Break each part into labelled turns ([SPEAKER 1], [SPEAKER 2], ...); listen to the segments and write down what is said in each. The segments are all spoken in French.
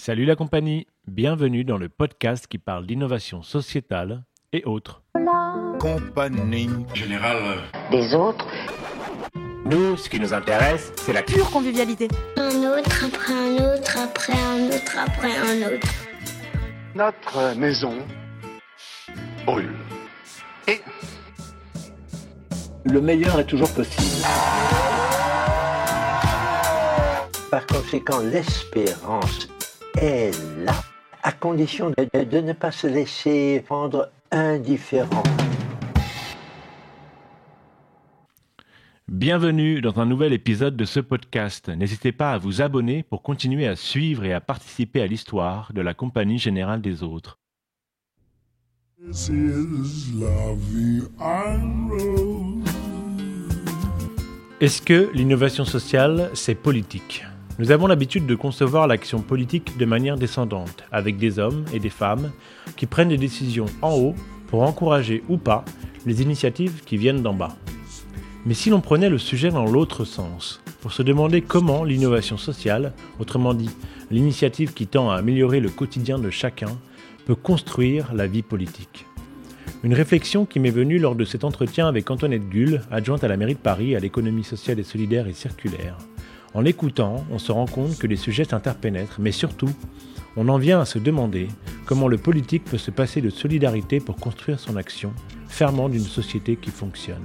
[SPEAKER 1] Salut la compagnie, bienvenue dans le podcast qui parle d'innovation sociétale et autres.
[SPEAKER 2] Compagnie.
[SPEAKER 3] Général.
[SPEAKER 4] des autres,
[SPEAKER 1] Nous, ce qui nous intéresse, c'est la
[SPEAKER 5] pure convivialité.
[SPEAKER 6] Un autre, après un autre, après un autre, après un autre.
[SPEAKER 7] Notre maison brûle. Et
[SPEAKER 8] le meilleur est toujours possible. Par conséquent, l'espérance est là, à condition de, de ne pas se laisser rendre indifférent.
[SPEAKER 1] Bienvenue dans un nouvel épisode de ce podcast. N'hésitez pas à vous abonner pour continuer à suivre et à participer à l'histoire de la Compagnie Générale des Autres.
[SPEAKER 3] This is.
[SPEAKER 1] Est-ce que l'innovation sociale, c'est politique? Nous avons l'habitude de concevoir l'action politique de manière descendante, avec des hommes et des femmes qui prennent des décisions en haut pour encourager ou pas les initiatives qui viennent d'en bas. Mais si l'on prenait le sujet dans l'autre sens, pour se demander comment l'innovation sociale, autrement dit l'initiative qui tend à améliorer le quotidien de chacun, peut construire la vie politique. Une réflexion qui m'est venue lors de cet entretien avec Antoinette Gull, adjointe à la mairie de Paris à l'économie sociale et solidaire et circulaire. En l'écoutant, on se rend compte que les sujets s'interpénètrent, mais surtout, on en vient à se demander comment le politique peut se passer de solidarité pour construire son action, ferment d'une société qui fonctionne.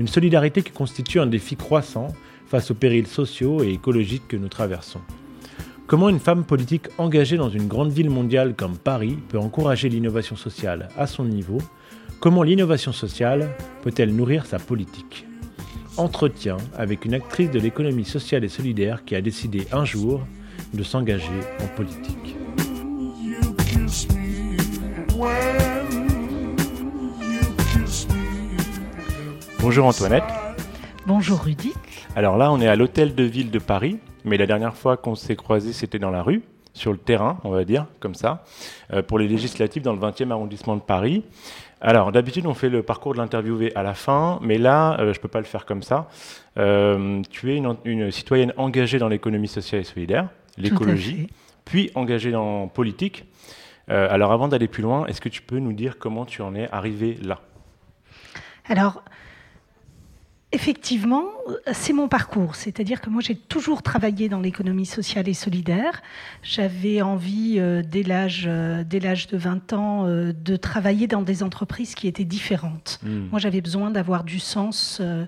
[SPEAKER 1] Une solidarité qui constitue un défi croissant face aux périls sociaux et écologiques que nous traversons. Comment une femme politique engagée dans une grande ville mondiale comme Paris peut encourager l'innovation sociale à son niveau? Comment l'innovation sociale peut-elle nourrir sa politique? Entretien avec une actrice de l'économie sociale et solidaire qui a décidé un jour de s'engager en politique. Bonjour Antoinette.
[SPEAKER 5] Bonjour Rudy.
[SPEAKER 1] Alors là, on est à l'hôtel de ville de Paris, mais la dernière fois qu'on s'est croisés, c'était dans la rue, sur le terrain, on va dire, comme ça, euh, pour les législatives dans le 20e arrondissement de Paris. Alors, d'habitude, on fait le parcours de l'interviewé à la fin, mais là, euh, je ne peux pas le faire comme ça. Euh, tu es une, une citoyenne engagée dans l'économie sociale et solidaire, l'écologie, puis engagée dans politique. Euh, alors, avant d'aller plus loin, est-ce que tu peux nous dire comment tu en es arrivé là?
[SPEAKER 5] Alors, effectivement, c'est mon parcours. C'est-à-dire que moi, j'ai toujours travaillé dans l'économie sociale et solidaire. J'avais envie, euh, dès l'âge euh, dès l'âge de 20 ans, euh, de travailler dans des entreprises qui étaient différentes.
[SPEAKER 1] Hmm.
[SPEAKER 5] Moi, j'avais besoin d'avoir du sens euh,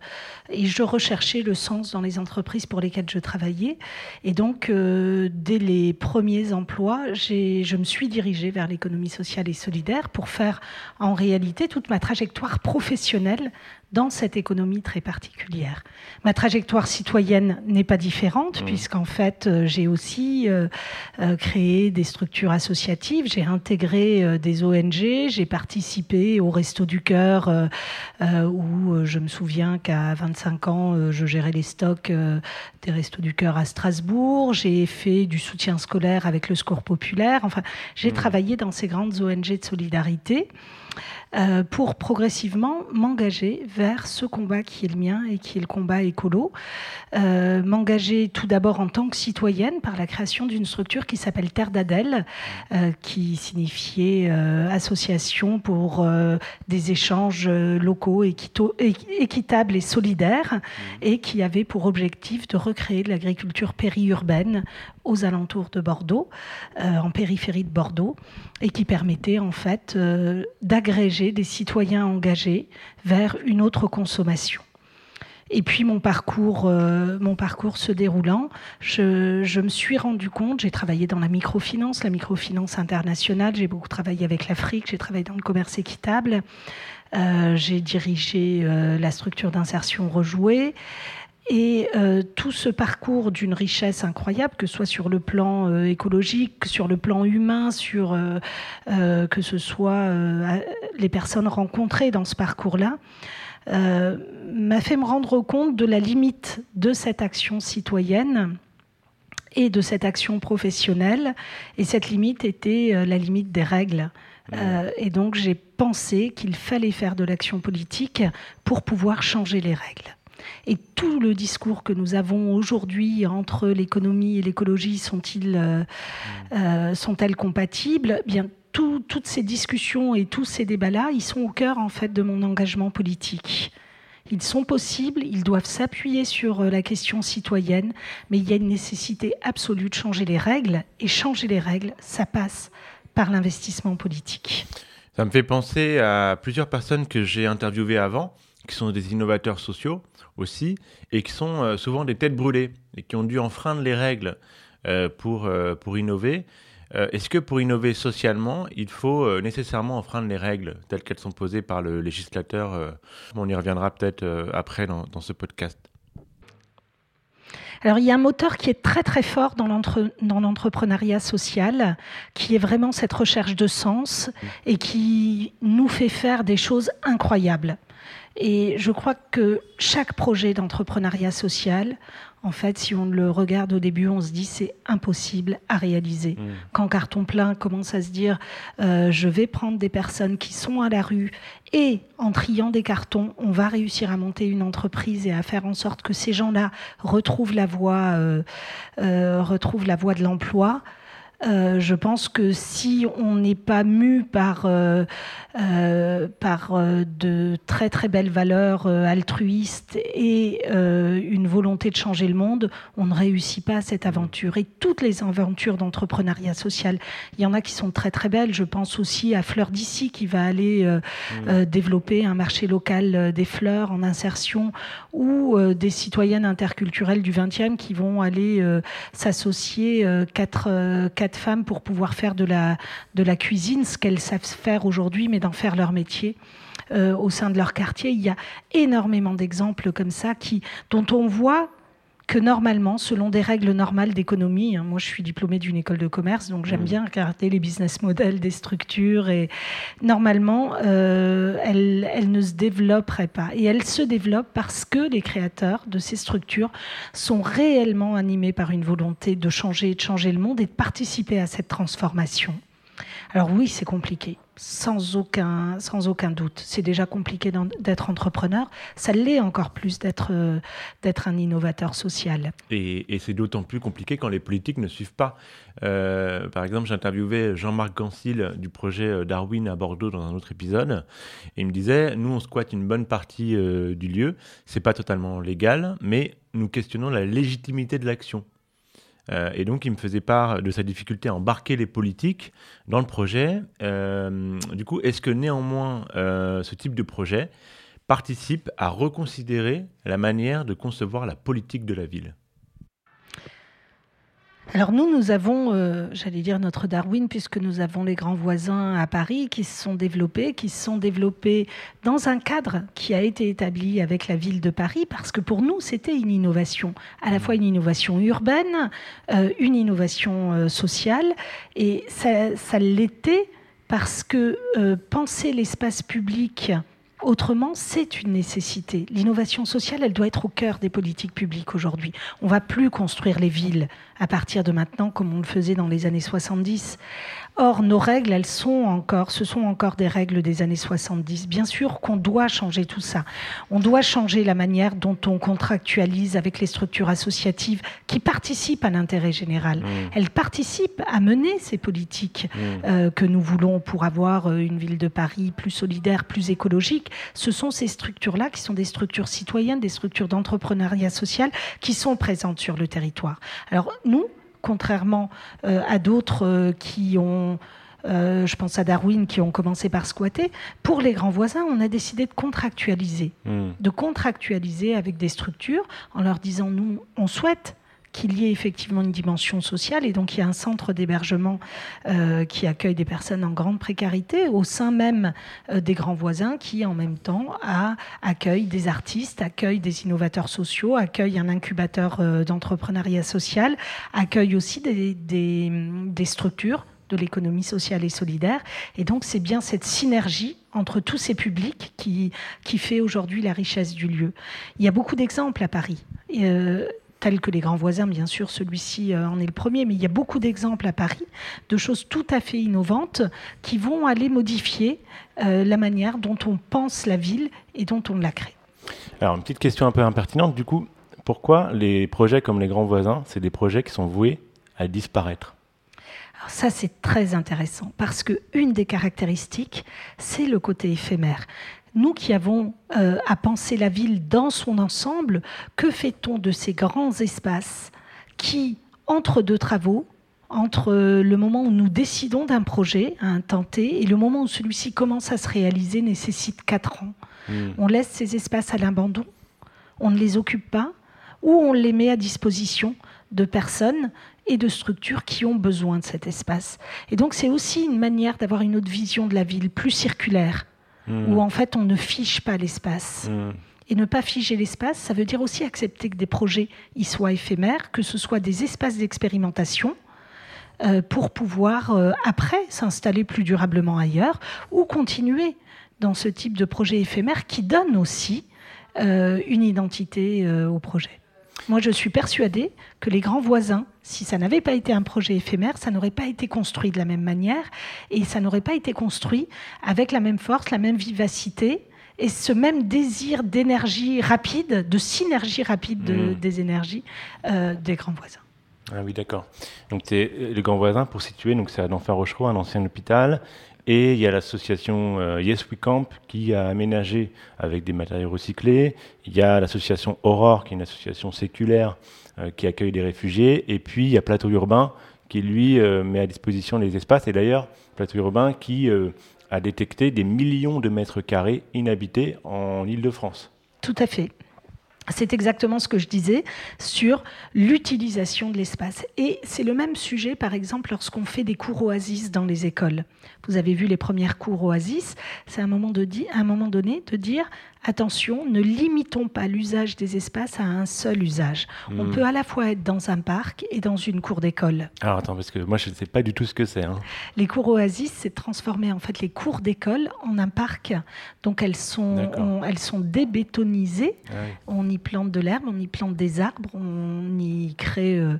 [SPEAKER 5] et je recherchais le sens dans les entreprises pour lesquelles je travaillais. Et donc, dès les premiers emplois, je me suis dirigée vers l'économie sociale et solidaire pour faire en réalité toute ma trajectoire professionnelle dans cette économie très particulière. Ma trajectoire citoyenne n'est pas différente,
[SPEAKER 1] Mmh.
[SPEAKER 5] puisqu'en fait, euh, j'ai aussi euh, euh, créé des structures associatives, j'ai intégré euh, des ONG, j'ai participé au Resto du Cœur, euh, où je me souviens qu'à 25 ans, je gérais les stocks des Restos du Cœur à Strasbourg, j'ai fait du soutien scolaire avec le Secours Populaire, enfin, j'ai
[SPEAKER 1] Mmh.
[SPEAKER 5] travaillé dans ces grandes ONG de solidarité euh, pour progressivement m'engager vers ce combat qui est le mien et qui est le combat écolo. Euh, m'engager tout d'abord en tant que citoyenne par la création d'une structure qui s'appelle Terre d'Adèle, euh, qui signifiait association pour des échanges locaux équito- équitables et solidaires, et qui avait pour objectif de recréer de l'agriculture périurbaine aux alentours de Bordeaux, euh, en périphérie de Bordeaux, et qui permettait en fait euh, d'agréger des citoyens engagés vers une autre consommation. Et puis mon parcours, euh, mon parcours se déroulant, je, je me suis rendu compte, j'ai travaillé dans la microfinance, la microfinance internationale, j'ai beaucoup travaillé avec l'Afrique, j'ai travaillé dans le commerce équitable, j'ai dirigé la structure d'insertion rejouée. Et euh, tout ce parcours d'une richesse incroyable, que ce soit sur le plan euh, écologique, que sur le plan humain, sur euh, que ce soit les personnes rencontrées dans ce parcours-là, m'a fait me rendre compte de la limite de cette action citoyenne et de cette action professionnelle. Et cette limite était la limite des règles. Euh, et donc j'ai pensé qu'il fallait faire de l'action politique pour pouvoir changer les règles. Et tout le discours que nous avons aujourd'hui entre l'économie et l'écologie sont-ils, euh, euh, sont-elles compatibles? Eh Bien, tout- toutes ces discussions et tous ces débats-là, ils sont au cœur en fait de mon engagement politique. Ils sont possibles, ils doivent s'appuyer sur euh, la question citoyenne, mais il y a une nécessité absolue de changer les règles, et changer les règles, ça passe par l'investissement politique.
[SPEAKER 1] Ça me fait penser à plusieurs personnes que j'ai interviewées avant, qui sont des innovateurs sociaux aussi, et qui sont euh, souvent des têtes brûlées, et qui ont dû enfreindre les règles euh, pour, euh, pour innover. Est-ce que pour innover socialement, il faut nécessairement enfreindre les règles telles qu'elles sont posées par le législateur On y reviendra peut-être après dans, dans ce podcast.
[SPEAKER 5] Alors il y a un moteur qui est très très fort dans l'entre- dans l'entrepreneuriat social, qui est vraiment cette recherche de sens et qui nous fait faire des choses incroyables. Et je crois que chaque projet d'entrepreneuriat social, en fait, si on le regarde au début, on se dit c'est impossible à réaliser. Quand Carton Plein commence à se dire euh, je vais prendre des personnes qui sont à la rue et en triant des cartons, on va réussir à monter une entreprise et à faire en sorte que ces gens-là retrouvent la voie, euh, euh, retrouvent la voie de l'emploi. Euh, je pense que si on n'est pas mu par, euh, euh, par euh, de très très belles valeurs euh, altruistes et euh, une volonté de changer le monde, on ne réussit pas cette aventure. Et toutes les aventures d'entrepreneuriat social, il y en a qui sont très très belles. Je pense aussi à Fleur d'ici qui va aller euh, euh, développer un marché local des fleurs en insertion ou euh, des citoyennes interculturelles du 20e qui vont aller euh, s'associer euh, quatre, quatre femmes pour pouvoir faire de la, de la cuisine, ce qu'elles savent faire aujourd'hui, mais d'en faire leur métier. euh, au sein de leur quartier, il y a énormément d'exemples comme ça qui, dont on voit que normalement, selon des règles normales d'économie, hein, moi je suis diplômée d'une école de commerce, donc j'aime bien regarder les business models des structures, et normalement, euh, elles, elles ne se développeraient pas. Et elles se développent parce que les créateurs de ces structures sont réellement animés par une volonté de changer, de changer le monde et de participer à cette transformation. Alors oui, c'est compliqué, sans aucun, sans aucun doute. C'est déjà compliqué d'être entrepreneur, ça l'est encore plus d'être euh, un innovateur social.
[SPEAKER 1] Et, c'est d'autant plus compliqué quand les politiques ne suivent pas. Euh, par exemple, j'interviewais Jean-Marc Gansil du projet euh, Darwin à Bordeaux dans un autre épisode. Et il me disait, nous, on squatte une bonne partie du lieu. C'est pas totalement légal, mais nous questionnons la légitimité de l'action. Euh, et donc, il me faisait part de sa difficulté à embarquer les politiques dans le projet. Euh, du coup, est-ce que néanmoins, euh, ce type de projet participe à reconsidérer la manière de concevoir la politique de la ville?
[SPEAKER 5] Alors nous, nous avons, euh, j'allais dire notre Darwin, puisque nous avons les grands voisins à Paris qui se sont développés, qui se sont développés dans un cadre qui a été établi avec la ville de Paris, parce que pour nous, c'était une innovation, à la fois une innovation urbaine, euh, une innovation euh, sociale, et ça, ça l'était parce que euh, penser l'espace public Autrement, c'est une nécessité. L'innovation sociale, elle doit être au cœur des politiques publiques aujourd'hui. On va plus construire les villes à partir de maintenant comme on le faisait dans les années 70. Or, nos règles, elles sont encore, ce sont encore des règles des années 70. Bien sûr qu'on doit changer tout ça. On doit changer la manière dont on contractualise avec les structures associatives qui participent à l'intérêt général. Elles participent à mener ces politiques euh, que nous voulons pour avoir euh, une ville de Paris plus solidaire, plus écologique. Ce sont ces structures-là qui sont des structures citoyennes, des structures d'entrepreneuriat social qui sont présentes sur le territoire. Alors nous, contrairement euh, à d'autres euh, qui ont euh, je pense à Darwin qui ont commencé par squatter. Pour les grands voisins, on a décidé de contractualiser, de contractualiser avec des structures en leur disant nous, on souhaite qu'il y ait effectivement une dimension sociale et donc il y a un centre d'hébergement euh, qui accueille des personnes en grande précarité au sein même euh, des grands voisins qui en même temps accueille des artistes, accueille des innovateurs sociaux, accueille un incubateur euh, d'entrepreneuriat social, accueille aussi des, des, structures de l'économie sociale et solidaire. Et donc, c'est bien cette synergie entre tous ces publics qui, qui fait aujourd'hui la richesse du lieu. Il y a beaucoup d'exemples à Paris. Tels que les grands voisins, bien sûr, celui-ci euh, en est le premier, mais il y a beaucoup d'exemples à Paris de choses tout à fait innovantes qui vont aller modifier euh, la manière dont on pense la ville et dont on la crée.
[SPEAKER 1] Alors, une petite question un peu impertinente, du coup, pourquoi les projets comme les grands voisins, c'est des projets qui sont voués à disparaître?
[SPEAKER 5] Alors ça, c'est très intéressant parce que une des caractéristiques, c'est le côté éphémère. Nous qui avons euh, à penser la ville dans son ensemble, que fait-on de ces grands espaces qui, entre deux travaux, entre le moment où nous décidons d'un projet à un temps T et le moment où celui-ci commence à se réaliser nécessite quatre ans?
[SPEAKER 1] Hmm.
[SPEAKER 5] On laisse ces espaces à l'abandon, on ne les occupe pas, ou on les met à disposition de personnes et de structures qui ont besoin de cet espace. Et donc c'est aussi une manière d'avoir une autre vision de la ville, plus circulaire,
[SPEAKER 1] Hmm.
[SPEAKER 5] où en fait on ne fiche pas l'espace.
[SPEAKER 1] Hmm.
[SPEAKER 5] Et ne pas figer l'espace, ça veut dire aussi accepter que des projets y soient éphémères, que ce soit des espaces d'expérimentation euh, pour pouvoir euh, après s'installer plus durablement ailleurs ou continuer dans ce type de projet éphémère qui donne aussi euh, une identité au projet. Moi, je suis persuadée que les grands voisins, si ça n'avait pas été un projet éphémère, ça n'aurait pas été construit de la même manière et ça n'aurait pas été construit avec la même force, la même vivacité et ce même désir d'énergie rapide, de synergie rapide de-
[SPEAKER 1] Mm.
[SPEAKER 5] des énergies euh, des grands voisins.
[SPEAKER 1] Ah oui, d'accord. Donc, t'es- le grand voisin, pour situer, donc c'est à l'Enfer Rochereau, un ancien hôpital. Et il y a l'association euh, Yes We Camp qui a aménagé avec des matériaux recyclés. Il y a l'association Aurore, qui est une association séculaire euh, qui accueille des réfugiés. Et puis, il y a Plateau Urbain qui, lui, euh, met à disposition les espaces. Et d'ailleurs, Plateau Urbain qui a détecté des millions de mètres carrés inhabités en Île-de-France.
[SPEAKER 5] Tout à fait. C'est exactement ce que je disais sur l'utilisation de l'espace. Et c'est le même sujet, par exemple, lorsqu'on fait des cours oasis dans les écoles. Vous avez vu les premières cours oasis, c'est un moment, à un moment donné de dire attention, ne limitons pas l'usage des espaces à un seul usage. On
[SPEAKER 1] Hmm.
[SPEAKER 5] peut à la fois être dans un parc et dans une cour d'école.
[SPEAKER 1] Alors attends, parce que moi je ne sais pas du tout ce que c'est. hein.
[SPEAKER 5] Les cours Oasis, c'est transformer en fait les cours d'école en un parc. Donc elles sont, on- elles sont débétonisées.
[SPEAKER 1] Ah oui.
[SPEAKER 5] On y plante de l'herbe, on y plante des arbres, on y crée, euh,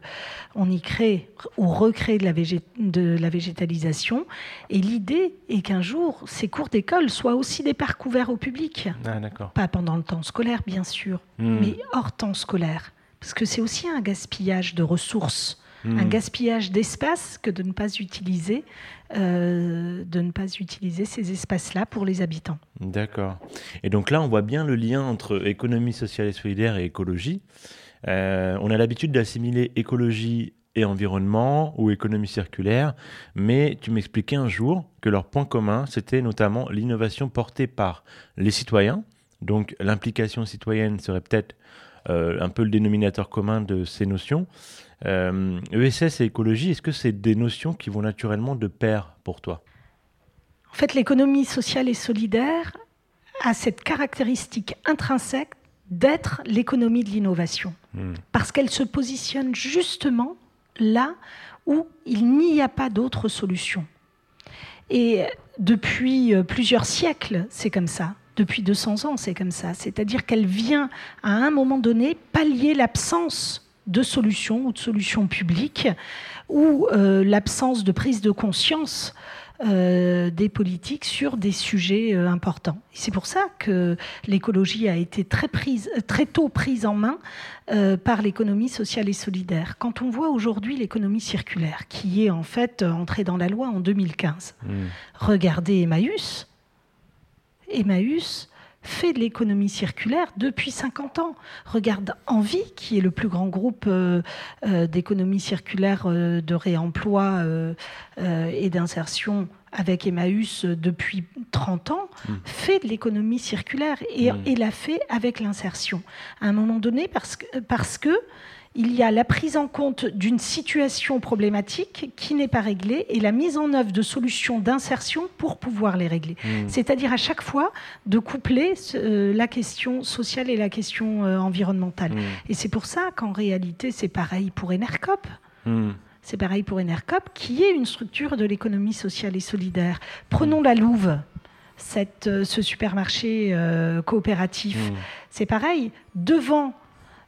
[SPEAKER 5] on y crée ou recrée de la, végé- de la végétalisation. Et l'idée est qu'un jour, ces cours d'école soient aussi des parcs ouverts au public.
[SPEAKER 1] Ah.
[SPEAKER 5] Pas pendant le temps scolaire, bien sûr,
[SPEAKER 1] Hmm.
[SPEAKER 5] mais hors temps scolaire. Parce que c'est aussi un gaspillage de ressources
[SPEAKER 1] Hmm.
[SPEAKER 5] un gaspillage d'espace que de ne pas utiliser, euh, de ne pas utiliser ces espaces-là pour les habitants.
[SPEAKER 1] D'accord. Et donc là, on voit bien le lien entre économie sociale et solidaire et écologie. Euh, on a l'habitude d'assimiler écologie et environnement ou économie circulaire, mais tu m'expliquais un jour que leur point commun, c'était notamment l'innovation portée par les citoyens. Donc l'implication citoyenne serait peut-être euh, un peu le dénominateur commun de ces notions. Euh, ESS et écologie, est-ce que c'est des notions qui vont naturellement de pair pour toi?
[SPEAKER 5] En fait, l'économie sociale et solidaire a cette caractéristique intrinsèque d'être l'économie de l'innovation,
[SPEAKER 1] Hmm.
[SPEAKER 5] parce qu'elle se positionne justement là où il n'y a pas d'autre solution. Et depuis euh, plusieurs siècles, c'est comme ça. Depuis 200 ans, c'est comme ça. C'est-à-dire qu'elle vient, à un moment donné, pallier l'absence de solution ou de solution publique ou euh, l'absence de prise de conscience euh, des politiques sur des sujets euh, importants. C'est pour ça que l'écologie a été très, prise, très tôt prise en main euh, par l'économie sociale et solidaire. Quand on voit aujourd'hui l'économie circulaire, qui est en fait entrée dans la loi en 2015,
[SPEAKER 1] Hmm.
[SPEAKER 5] regardez Emmaüs. Emmaüs fait de l'économie circulaire depuis 50 ans. Regarde Envie, qui est le plus grand groupe euh, euh, d'économie circulaire euh, de réemploi et d'insertion avec Emmaüs depuis 30 ans,
[SPEAKER 1] Mm.
[SPEAKER 5] fait de l'économie circulaire et,
[SPEAKER 1] Mm.
[SPEAKER 5] et l'a fait avec l'insertion. À un moment donné, parce que, parce que il y a la prise en compte d'une situation problématique qui n'est pas réglée et la mise en œuvre de solutions d'insertion pour pouvoir les régler.
[SPEAKER 1] Hmm.
[SPEAKER 5] C'est-à-dire à chaque fois de coupler euh, la question sociale et la question euh, environnementale.
[SPEAKER 1] Hmm.
[SPEAKER 5] Et c'est pour ça qu'en réalité, c'est pareil pour Enercop.
[SPEAKER 1] Hmm.
[SPEAKER 5] C'est pareil pour Enercop, qui est une structure de l'économie sociale et solidaire. Prenons la Louve, cette, euh, ce supermarché euh, coopératif. C'est pareil, devant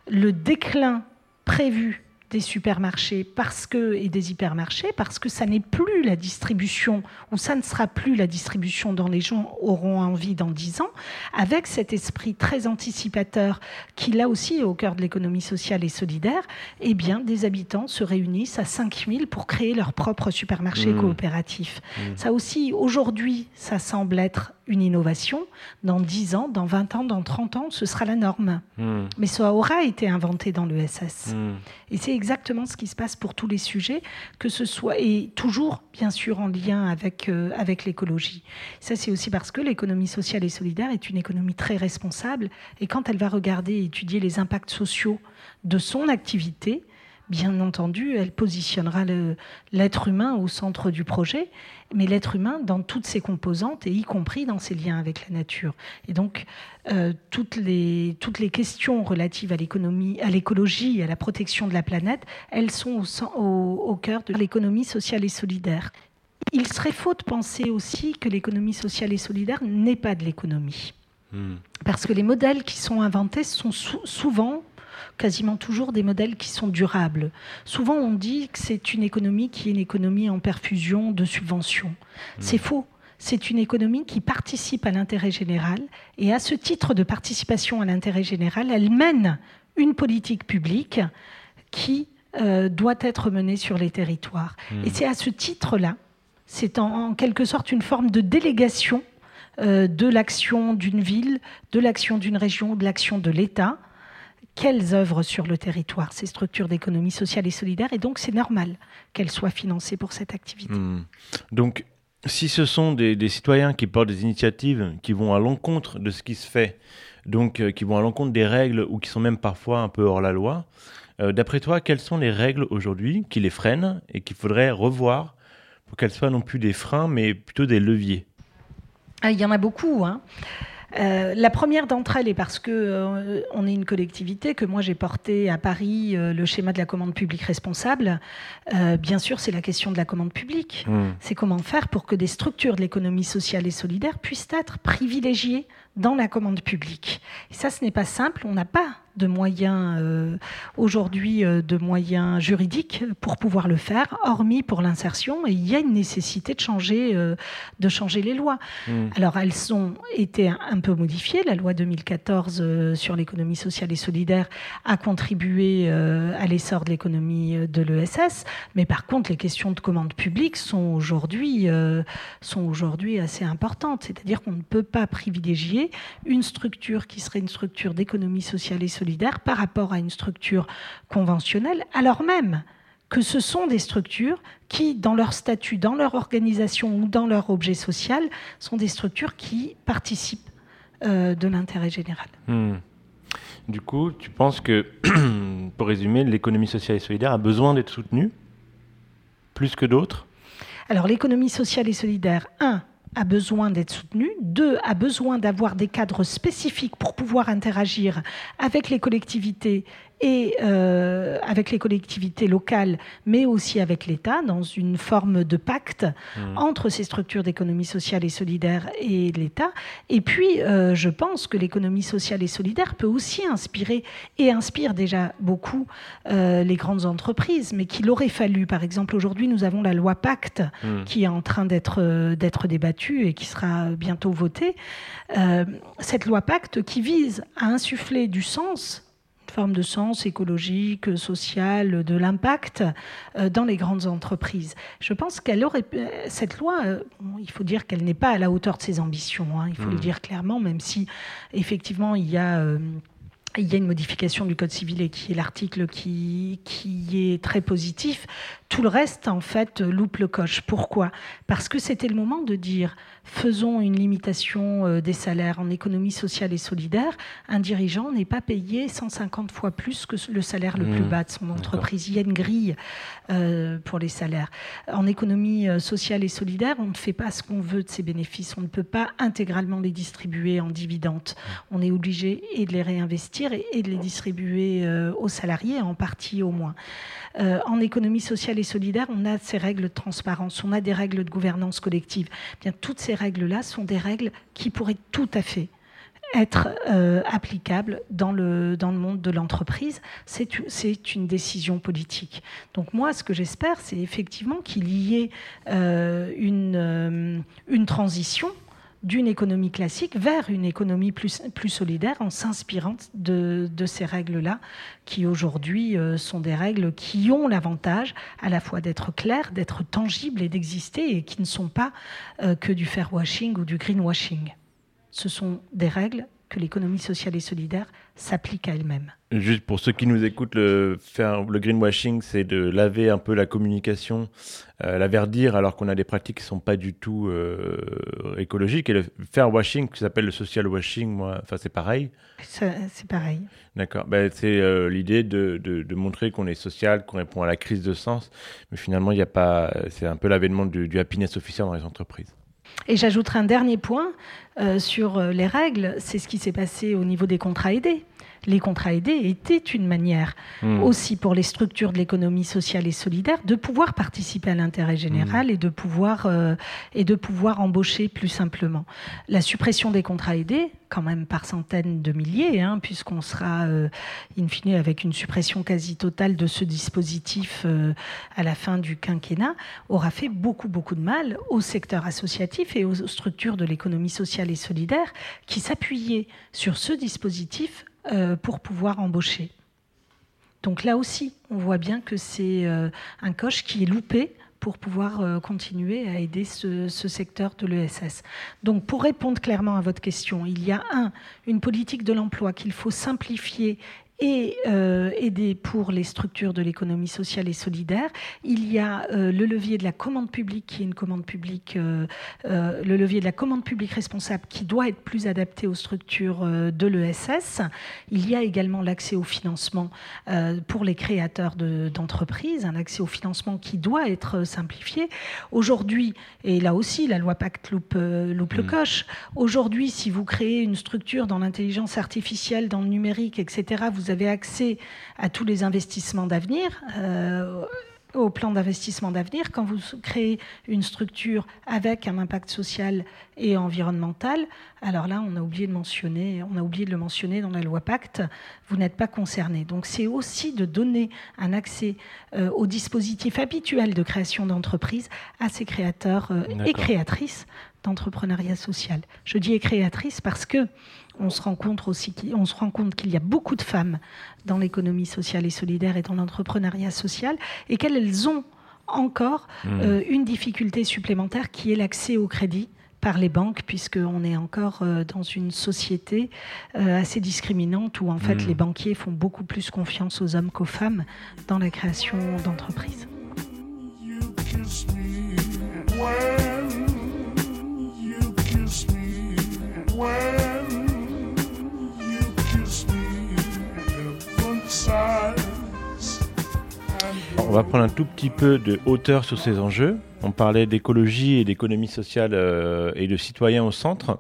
[SPEAKER 5] le déclin prévu des supermarchés parce que, et des hypermarchés parce que ça n'est plus la distribution, ou ça ne sera plus la distribution dont les gens auront envie dans dix ans, avec cet esprit très anticipateur qui, là aussi, est au cœur de l'économie sociale et solidaire, eh bien, des habitants se réunissent à 5000 pour créer leur propre supermarché
[SPEAKER 1] Mmh.
[SPEAKER 5] coopératif.
[SPEAKER 1] Mmh.
[SPEAKER 5] Ça aussi, aujourd'hui, ça semble être une innovation. Dans 10 ans, dans 20 ans, dans 30 ans, ce sera la norme.
[SPEAKER 1] Hmm,
[SPEAKER 5] Mais ça aura été inventé dans l'ESS.
[SPEAKER 1] hmm.
[SPEAKER 5] Et c'est exactement ce qui se passe pour tous les sujets, que ce soit, et toujours, bien sûr, en lien avec, euh, avec l'écologie. Ça, c'est aussi parce que l'économie sociale et solidaire est une économie très responsable. Et quand elle va regarder et étudier les impacts sociaux de son activité, bien entendu, elle positionnera l'être humain au centre du projet, mais l'être humain dans toutes ses composantes, et y compris dans ses liens avec la nature. Et donc, euh, toutes, les, toutes les questions relatives à l'économie, à l'écologie, à la protection de la planète, elles sont au, cen- au- au cœur de l'économie sociale et solidaire. Il serait faux de penser aussi que l'économie sociale et solidaire n'est pas de l'économie.
[SPEAKER 1] Hmm.
[SPEAKER 5] Parce que les modèles qui sont inventés sont sou- souvent, quasiment toujours, des modèles qui sont durables. Souvent, on dit que c'est une économie qui est une économie en perfusion de subventions. C'est faux. C'est une économie qui participe à l'intérêt général et à ce titre de participation à l'intérêt général, elle mène une politique publique qui euh, doit être menée sur les territoires. Et c'est à ce titre-là, c'est en, en quelque sorte une forme de délégation euh, de l'action d'une ville, de l'action d'une région, de l'action de l'État, qu'elles œuvrent sur le territoire, ces structures d'économie sociale et solidaire, et donc c'est normal qu'elles soient financées pour cette activité.
[SPEAKER 1] Hmm. Donc, si ce sont des, des citoyens qui portent des initiatives qui vont à l'encontre de ce qui se fait, donc euh, qui vont à l'encontre des règles ou qui sont même parfois un peu hors la loi, euh, d'après toi, quelles sont les règles aujourd'hui qui les freinent et qu'il faudrait revoir pour qu'elles soient non plus des freins, mais plutôt des leviers?
[SPEAKER 5] Ah, il y en a beaucoup. hein. Euh, la première d'entre elles est parce que euh, on est une collectivité que moi j'ai porté à Paris euh, le schéma de la commande publique responsable. Bien sûr, c'est la question de la commande publique.
[SPEAKER 1] Hmm.
[SPEAKER 5] C'est comment faire pour que des structures de l'économie sociale et solidaire puissent être privilégiées dans la commande publique. Et ça, ce n'est pas simple. On n'a pas de moyens euh, aujourd'hui, euh, de moyens juridiques pour pouvoir le faire, hormis pour l'insertion. Et il y a une nécessité de changer, euh, de changer les lois.
[SPEAKER 1] Hmm.
[SPEAKER 5] Alors, elles ont été un- un peu modifiées. La loi 2014 euh, sur l'économie sociale et solidaire a contribué à l'essor de l'économie de l'ESS. Mais par contre, les questions de commande publique sont aujourd'hui sont aujourd'hui assez importantes. C'est-à-dire qu'on ne peut pas privilégier une structure qui serait une structure d'économie sociale et solidaire par rapport à une structure conventionnelle, alors même que ce sont des structures qui, dans leur statut, dans leur organisation ou dans leur objet social, sont des structures qui participent euh, de l'intérêt général.
[SPEAKER 1] Hmm. Du coup, tu penses que, pour résumer, l'économie sociale et solidaire a besoin d'être soutenue plus que d'autres?
[SPEAKER 5] Alors l'économie sociale et solidaire, un, a besoin d'être soutenue, deux, a besoin d'avoir des cadres spécifiques pour pouvoir interagir avec les collectivités et euh, avec les collectivités locales, mais aussi avec l'État, dans une forme de pacte entre ces structures d'économie sociale et solidaire et l'État. Et puis, euh, je pense que l'économie sociale et solidaire peut aussi inspirer, et inspire déjà beaucoup, euh, les grandes entreprises, mais qu'il aurait fallu, par exemple, aujourd'hui, nous avons la loi Pacte
[SPEAKER 1] Hmm.
[SPEAKER 5] qui est en train d'être d'être débattue et qui sera bientôt votée. Cette loi Pacte qui vise à insuffler du sens forme de sens écologique, social, de l'impact euh, dans les grandes entreprises. Je pense qu'elle aurait pu- cette loi, euh, il faut dire qu'elle n'est pas à la hauteur de ses ambitions. hein, il faut le dire clairement, même si effectivement il y a euh, il y a une modification du Code civil et qui est l'article qui, qui est très positif. Tout le reste, en fait, loupe le coche. Pourquoi? Parce que c'était le moment de dire faisons une limitation euh, des salaires en économie sociale et solidaire. Un dirigeant n'est pas payé 150 fois plus que le salaire le
[SPEAKER 1] Mmh.
[SPEAKER 5] plus bas de son entreprise. Il y a une grille euh, pour les salaires. En économie euh, sociale et solidaire, on ne fait pas ce qu'on veut de ces bénéfices. On ne peut pas intégralement les distribuer en dividendes. On est obligé et de les réinvestir et, et de les distribuer euh, aux salariés, en partie au moins. Euh, en économie sociale et solidaire, on a ces règles de transparence, on a des règles de gouvernance collective. Eh Bien, toutes ces règles-là sont des règles qui pourraient tout à fait être euh, applicable dans le, dans le monde de l'entreprise. C'est une décision politique. Donc moi, ce que j'espère, c'est effectivement qu'il y ait euh, une, euh, une transition d'une économie classique vers une économie plus, plus solidaire en s'inspirant de, de, ces règles-là, qui aujourd'hui sont des règles qui ont l'avantage à la fois d'être claires, d'être tangibles et d'exister, et qui ne sont pas que du fair washing ou du greenwashing. Ce sont des règles que l'économie sociale et solidaire s'applique à elle-même.
[SPEAKER 1] Juste pour ceux qui nous écoutent, le, faire, le greenwashing, c'est de laver un peu la communication, euh, la verdir, alors qu'on a des pratiques qui ne sont pas du tout euh, écologiques. Et le fairwashing, qui s'appelle le social washing, moi, c'est pareil.
[SPEAKER 5] C'est pareil.
[SPEAKER 1] D'accord. Ben, c'est euh, l'idée de, de, de, montrer qu'on est social, qu'on répond à la crise de sens. Mais finalement, il n'y a pas. C'est un peu l'avènement du, du happiness officer dans les entreprises.
[SPEAKER 5] Et j'ajouterai un dernier point euh, sur euh, les règles, c'est ce qui s'est passé au niveau des contrats aidés les contrats aidés étaient une manière mmh. aussi pour les structures de l'économie sociale et solidaire de pouvoir participer à l'intérêt général mmh. et, de pouvoir, euh, et de pouvoir embaucher plus simplement. La suppression des contrats aidés, quand même par centaines de milliers, hein, puisqu'on sera euh, in fine avec une suppression quasi totale de ce dispositif euh, à la fin du quinquennat, aura fait beaucoup, beaucoup de mal au secteur associatif et aux structures de l'économie sociale et solidaire qui s'appuyaient sur ce dispositif pour pouvoir embaucher. Donc là aussi, on voit bien que c'est euh, un coche qui est loupé pour pouvoir euh, continuer à aider ce, ce secteur de l'ESS. Donc pour répondre clairement à votre question, il y a un, une politique de l'emploi qu'il faut simplifier et euh, aider pour les structures de l'économie sociale et solidaire. Il y a euh, le levier de la commande publique, qui est une commande publique, euh, euh le levier de la commande publique responsable, qui doit être plus adapté aux structures de l'ESS. Il y a également l'accès au financement pour les créateurs d'entreprises, un accès au financement qui doit être simplifié. Aujourd'hui, et là aussi, la loi Pacte loupe, loupe mmh. le coche. Aujourd'hui, si vous créez une structure dans l'intelligence artificielle, dans le numérique, etc., vous avez accès à tous les investissements d'avenir. Euh, au plan d'investissement d'avenir, quand vous créez une structure avec un impact social et environnemental, alors là, on a oublié de mentionner, on a oublié de le mentionner dans la loi Pacte, vous n'êtes pas concerné. Donc c'est aussi de donner un accès euh, au dispositif habituel de création d'entreprise à ces créateurs euh, et créatrices d'entrepreneuriat social. Je dis créatrices parce que on se rend compte aussi on se rend compte qu'il y a beaucoup de femmes dans l'économie sociale et solidaire et dans l'entrepreneuriat social et qu'elles ont encore mmh. euh, une difficulté supplémentaire qui est l'accès au crédit par les banques, puisqu'on est encore euh, dans une société euh, assez discriminante où en fait mmh. les banquiers font beaucoup plus confiance aux hommes qu'aux femmes dans la création d'entreprises.
[SPEAKER 1] On va prendre un tout petit peu de hauteur sur ces enjeux. On parlait d'écologie et d'économie sociale euh, et de citoyens au centre.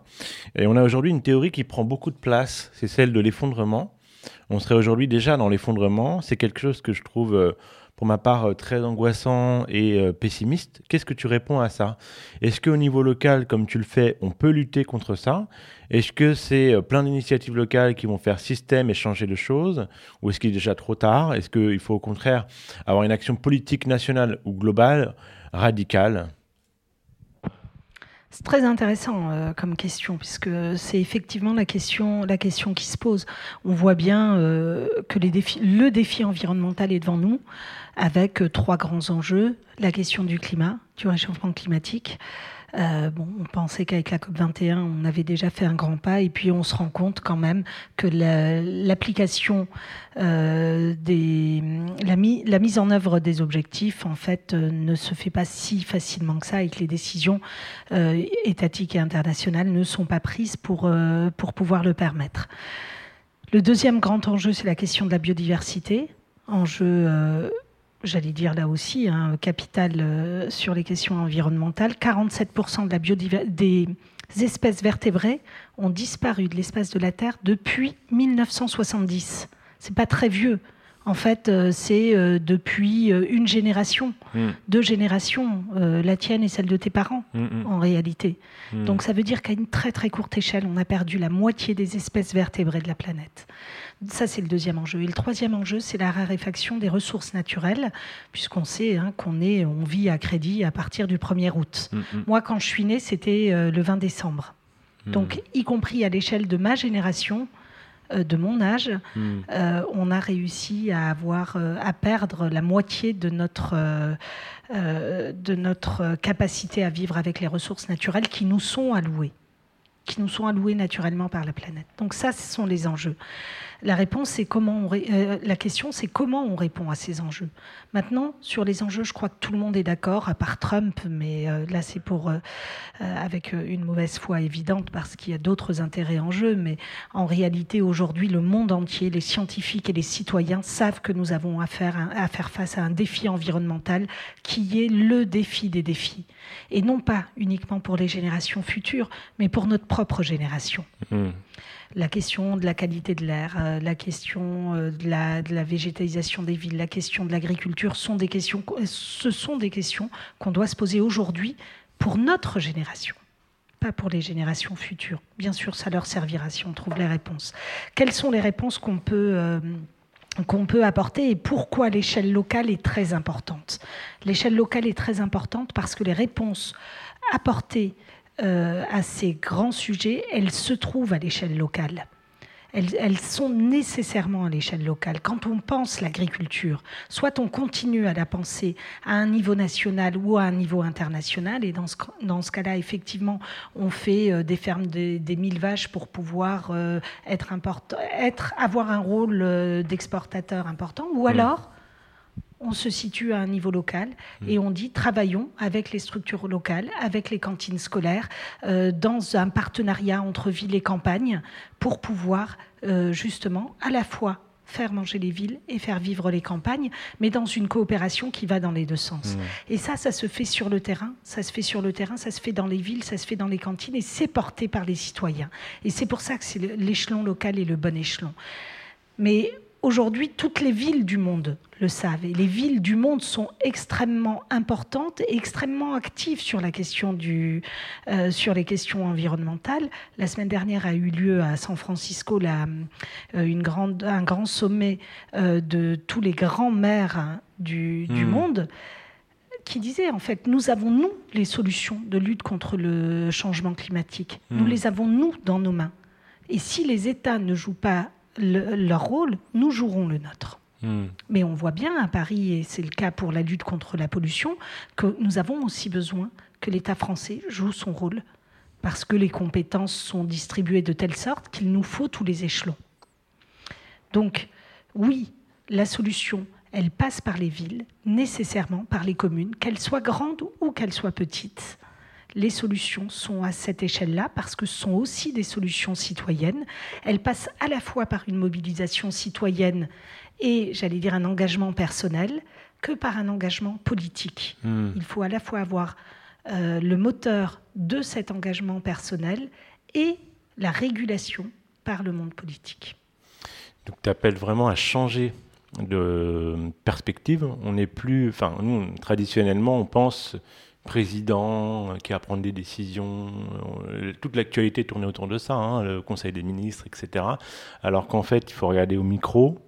[SPEAKER 1] Et on a aujourd'hui une théorie qui prend beaucoup de place, c'est celle de l'effondrement. On serait aujourd'hui déjà dans l'effondrement. C'est quelque chose que je trouve euh, pour ma part, euh, très angoissant et euh, pessimiste. Qu'est-ce que tu réponds à ça? Est-ce qu'au niveau local, comme tu le fais, on peut lutter contre ça? Est-ce que c'est euh, plein d'initiatives locales qui vont faire système et changer de choses? Ou est-ce qu'il est déjà trop tard? Est-ce qu'il faut au contraire avoir une action politique nationale ou globale, radicale?
[SPEAKER 5] C'est très intéressant euh, comme question, puisque c'est effectivement la question, qui se pose. On voit bien euh, que le défi environnemental est devant nous, avec euh, trois grands enjeux la question du climat, du réchauffement climatique, euh, on pensait qu'avec la COP21, on avait déjà fait un grand pas, et puis on se rend compte quand même que l'application euh, la, mi, la, mise en œuvre des objectifs, en fait, euh, ne se fait pas si facilement que ça, et que les décisions étatiques et internationales ne sont pas prises pour, pour pouvoir le permettre. Le deuxième grand enjeu, c'est la question de la biodiversité, enjeu j'allais dire là aussi, un hein, capital euh, sur les questions environnementales. 47% de la des espèces vertébrées ont disparu de l'espace de la Terre depuis 1970. C'est pas très vieux En fait, euh, c'est euh, depuis une génération,
[SPEAKER 1] Mm.
[SPEAKER 5] deux générations, la tienne et celle de tes parents,
[SPEAKER 1] Mm, mm,
[SPEAKER 5] en réalité. Donc ça veut dire qu'à une très très courte échelle, on a perdu la moitié des espèces vertébrées de la planète. Ça, c'est le deuxième enjeu. Et le troisième enjeu, c'est la raréfaction des ressources naturelles, puisqu'on sait hein, qu'on est, on vit à crédit à partir du 1er août.
[SPEAKER 1] Mm, mm,
[SPEAKER 5] Moi, quand je suis née, c'était euh, le 20 décembre.
[SPEAKER 1] mm.
[SPEAKER 5] Donc, y compris à l'échelle de ma génération, euh, de mon âge,
[SPEAKER 1] Mm.
[SPEAKER 5] euh, on a réussi à avoir, euh, à perdre la moitié de notre, euh, de notre capacité à vivre avec les ressources naturelles qui nous sont allouées, qui nous sont allouées naturellement par la planète. Donc ça, ce sont les enjeux. La réponse, c'est comment on euh, la question, c'est comment on répond à ces enjeux. Maintenant, sur les enjeux, je crois que tout le monde est d'accord, à part Trump, mais euh, là, c'est pour euh, avec une mauvaise foi évidente parce qu'il y a d'autres intérêts en jeu. Mais en réalité, aujourd'hui, le monde entier, les scientifiques et les citoyens savent que nous avons affaire à, faire face à un défi environnemental qui est le défi des défis, et non pas uniquement pour les générations futures, mais pour notre propre génération
[SPEAKER 1] Mm.
[SPEAKER 5] La question de la qualité de l'air, euh, la question euh, de, la, végétalisation des villes, la question de l'agriculture sont des questions, ce sont des questions qu'on doit se poser aujourd'hui pour notre génération, pas pour les générations futures. Bien sûr, ça leur servira si on trouve les réponses. Quelles sont les réponses qu'on peut euh, qu'on peut apporter et pourquoi l'échelle locale est très importante? L'échelle locale est très importante parce que les réponses apportées euh, à ces grands sujets, elles se trouvent à l'échelle locale. Elles, elles sont nécessairement à l'échelle locale. Quand on pense l'agriculture, soit on continue à la penser à un niveau national ou à un niveau international, et dans ce, dans ce cas-là, effectivement, on fait euh, des fermes des, des mille vaches pour pouvoir euh, être, import- être, avoir un rôle euh, d'exportateur important, ou alors on se situe à un niveau local et on dit travaillons avec les structures locales, avec les cantines scolaires, euh, dans un partenariat entre ville et campagne pour pouvoir euh, justement à la fois faire manger les villes et faire vivre les campagnes, mais dans une coopération qui va dans les deux sens. Et ça, ça se fait sur le terrain, ça se fait sur le terrain, ça se fait dans les villes, ça se fait dans les cantines, et c'est porté par les citoyens. Et c'est pour ça que c'est l'échelon local est le bon échelon. Mais aujourd'hui, toutes les villes du monde le savent. Et les villes du monde sont extrêmement importantes et extrêmement actives sur, la question du, euh, sur les questions environnementales. La semaine dernière a eu lieu à San Francisco la, euh, une grande, un grand sommet euh, de tous les grands maires du, du
[SPEAKER 1] Hmm.
[SPEAKER 5] monde qui disait en fait nous avons nous les solutions de lutte contre le changement climatique. Nous
[SPEAKER 1] Hmm.
[SPEAKER 5] les avons nous dans nos mains. Et si les États ne jouent pas le- leur rôle, nous jouerons le nôtre.
[SPEAKER 1] Mm.
[SPEAKER 5] Mais on voit bien à Paris, et c'est le cas pour la lutte contre la pollution, que nous avons aussi besoin que l'État français joue son rôle, parce que les compétences sont distribuées de telle sorte qu'il nous faut tous les échelons. Donc, oui, la solution, elle passe par les villes, nécessairement par les communes, qu'elles soient grandes ou qu'elles soient petites. Les solutions sont à cette échelle-là parce que ce sont aussi des solutions citoyennes. Elles passent à la fois par une mobilisation citoyenne et, j'allais dire, un engagement personnel que par un engagement politique.
[SPEAKER 1] Mm.
[SPEAKER 5] Il faut à la fois avoir euh, le moteur de cet engagement personnel et la régulation par le monde politique.
[SPEAKER 1] Donc tu appelles vraiment à changer de perspective. On n'est plus, enfin nous traditionnellement on pense président euh, qui va prendre des décisions, euh, toute l'actualité tournait autour de ça, hein, le Conseil des ministres, etc. Alors qu'en fait il faut regarder au micro.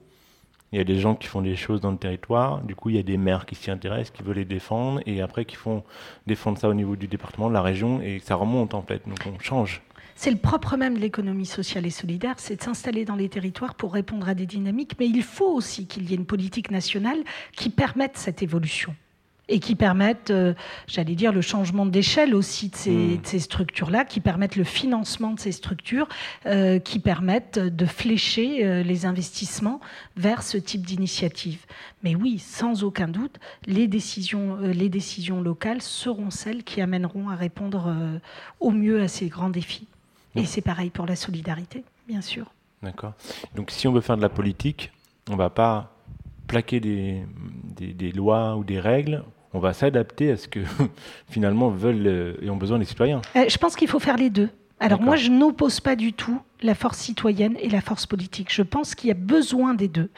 [SPEAKER 1] Il y a des gens qui font des choses dans le territoire, du coup il y a des maires qui s'y intéressent, qui veulent les défendre, et après qui font défendre ça au niveau du département, de la région, et ça remonte en fait. Donc on change.
[SPEAKER 5] C'est le propre même de l'économie sociale et solidaire, c'est de s'installer dans les territoires pour répondre à des dynamiques, mais il faut aussi qu'il y ait une politique nationale qui permette cette évolution et qui permette, euh, j'allais dire, le changement d'échelle aussi de ces,
[SPEAKER 1] Mm.
[SPEAKER 5] de ces structures-là, qui permettent le financement de ces structures, euh, qui permettent de flécher euh, les investissements vers ce type d'initiative. Mais oui, sans aucun doute, les décisions, les décisions locales seront celles qui amèneront à répondre au mieux à ces grands défis. Et c'est pareil pour la solidarité, bien sûr.
[SPEAKER 1] D'accord. Donc si on veut faire de la politique, on va pas plaquer des, des, des lois ou des règles, on va s'adapter à ce que finalement veulent euh, et ont besoin les citoyens.
[SPEAKER 5] Euh, je pense qu'il faut faire les deux. Alors moi, je n'oppose pas du tout la force citoyenne et la force politique. Je pense qu'il y a besoin des deux,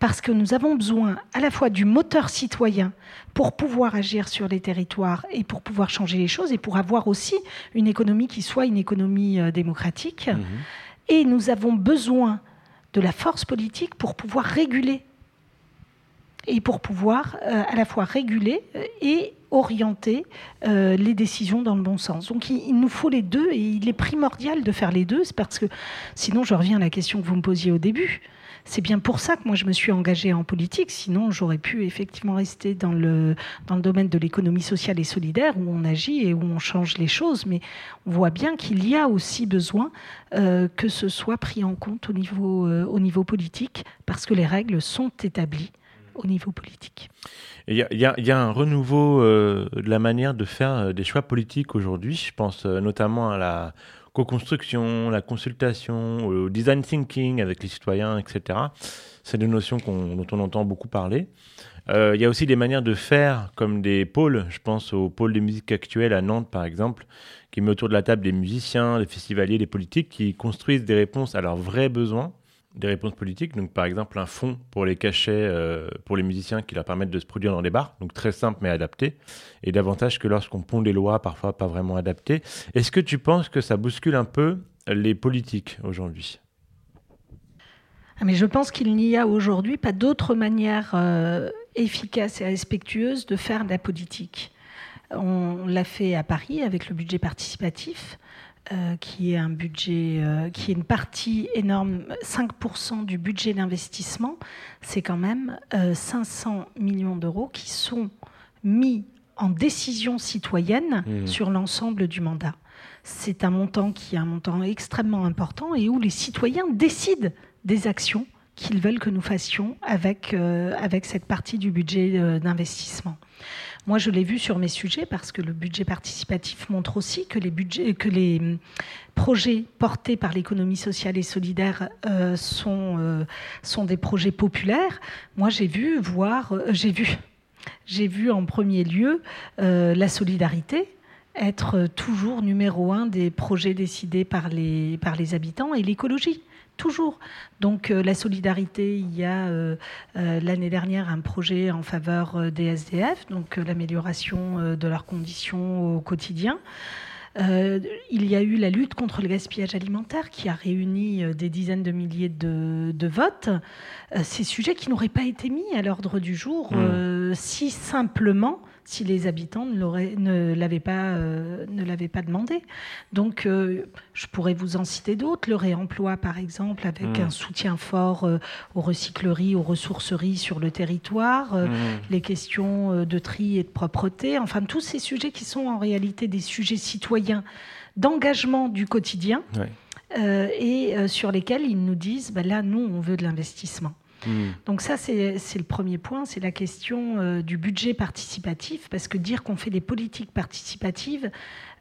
[SPEAKER 5] parce que nous avons besoin à la fois du moteur citoyen pour pouvoir agir sur les territoires et pour pouvoir changer les choses et pour avoir aussi une économie qui soit une économie euh, démocratique.
[SPEAKER 1] Mhm.
[SPEAKER 5] Et nous avons besoin de la force politique pour pouvoir réguler et pour pouvoir euh, à la fois réguler euh, et orienter euh, les décisions dans le bon sens. Donc il, nous faut les deux et il est primordial de faire les deux, c'est parce que sinon je reviens à la question que vous me posiez au début. C'est bien pour ça que moi je me suis engagée en politique, sinon j'aurais pu effectivement rester dans le, dans le domaine de l'économie sociale et solidaire où on agit et où on change les choses, mais on voit bien qu'il y a aussi besoin que ce soit pris en compte au niveau, au niveau politique, parce que les règles sont établies au niveau politique.
[SPEAKER 1] Il y, a- un renouveau euh, de la manière de faire euh, des choix politiques aujourd'hui. Je pense euh, notamment à la co-construction, la consultation, au design thinking avec les citoyens, etc. C'est des notions dont on entend beaucoup parler. Il y a aussi des manières de faire comme des pôles. Je pense au pôle de musique actuelle à Nantes, par exemple, qui met autour de la table des musiciens, des festivaliers, des politiques qui construisent des réponses à leurs vrais besoins des réponses politiques. Donc, par exemple, un fonds pour les cachets euh, pour les musiciens qui leur permettent de se produire dans des bars. Donc, très simple mais adapté. Et davantage que lorsqu'on pond des lois parfois pas vraiment adaptées. Est-ce que tu penses que ça bouscule un peu les politiques aujourd'hui?
[SPEAKER 5] Ah, Mais je pense qu'il n'y a aujourd'hui pas d'autre manière euh, efficace et respectueuse de faire de la politique. On l'a fait à Paris avec le budget participatif, euh, qui est un budget, euh, qui est une partie énorme, 5% du budget d'investissement. C'est quand même euh, 500 millions d'euros qui sont mis en décision citoyenne
[SPEAKER 1] Mmh.
[SPEAKER 5] sur l'ensemble du mandat. C'est un montant qui est un montant extrêmement important et où les citoyens décident des actions qu'ils veulent que nous fassions avec, euh, avec cette partie du budget d'investissement. Moi, je l'ai vu sur mes sujets parce que le budget participatif montre aussi que les, hum, projets portés par l'économie sociale et solidaire euh, sont, euh, sont des projets populaires. Moi, j'ai vu voir, euh, j'ai vu, j'ai vu en premier lieu euh, la solidarité être toujours numéro un des projets décidés par les, par les habitants et l'écologie. Toujours. Donc euh, la solidarité, il y a euh, euh, l'année dernière un projet en faveur des SDF, donc l'amélioration de leurs conditions au quotidien. Euh, il y a eu la lutte contre le gaspillage alimentaire qui a réuni des dizaines de milliers de, de votes. Euh, ces sujets qui n'auraient pas été mis à l'ordre du jour
[SPEAKER 1] Mmh.
[SPEAKER 5] euh, si simplement si les habitants ne l'auraient- ne l'avaient pas, euh, ne l'avaient pas demandé. Donc, euh, je pourrais vous en citer d'autres. Le réemploi, par exemple, avec
[SPEAKER 1] Mmh.
[SPEAKER 5] un soutien fort euh, aux recycleries, aux ressourceries sur le territoire.
[SPEAKER 1] Mmh.
[SPEAKER 5] les questions de tri et de propreté, enfin tous ces sujets qui sont en réalité des sujets citoyens d'engagement du quotidien et sur lesquels ils nous disent, bah là, nous, on veut de l'investissement.
[SPEAKER 1] Mmh.
[SPEAKER 5] Donc ça, c'est le premier point, c'est la question euh, du budget participatif, parce que dire qu'on fait des politiques participatives,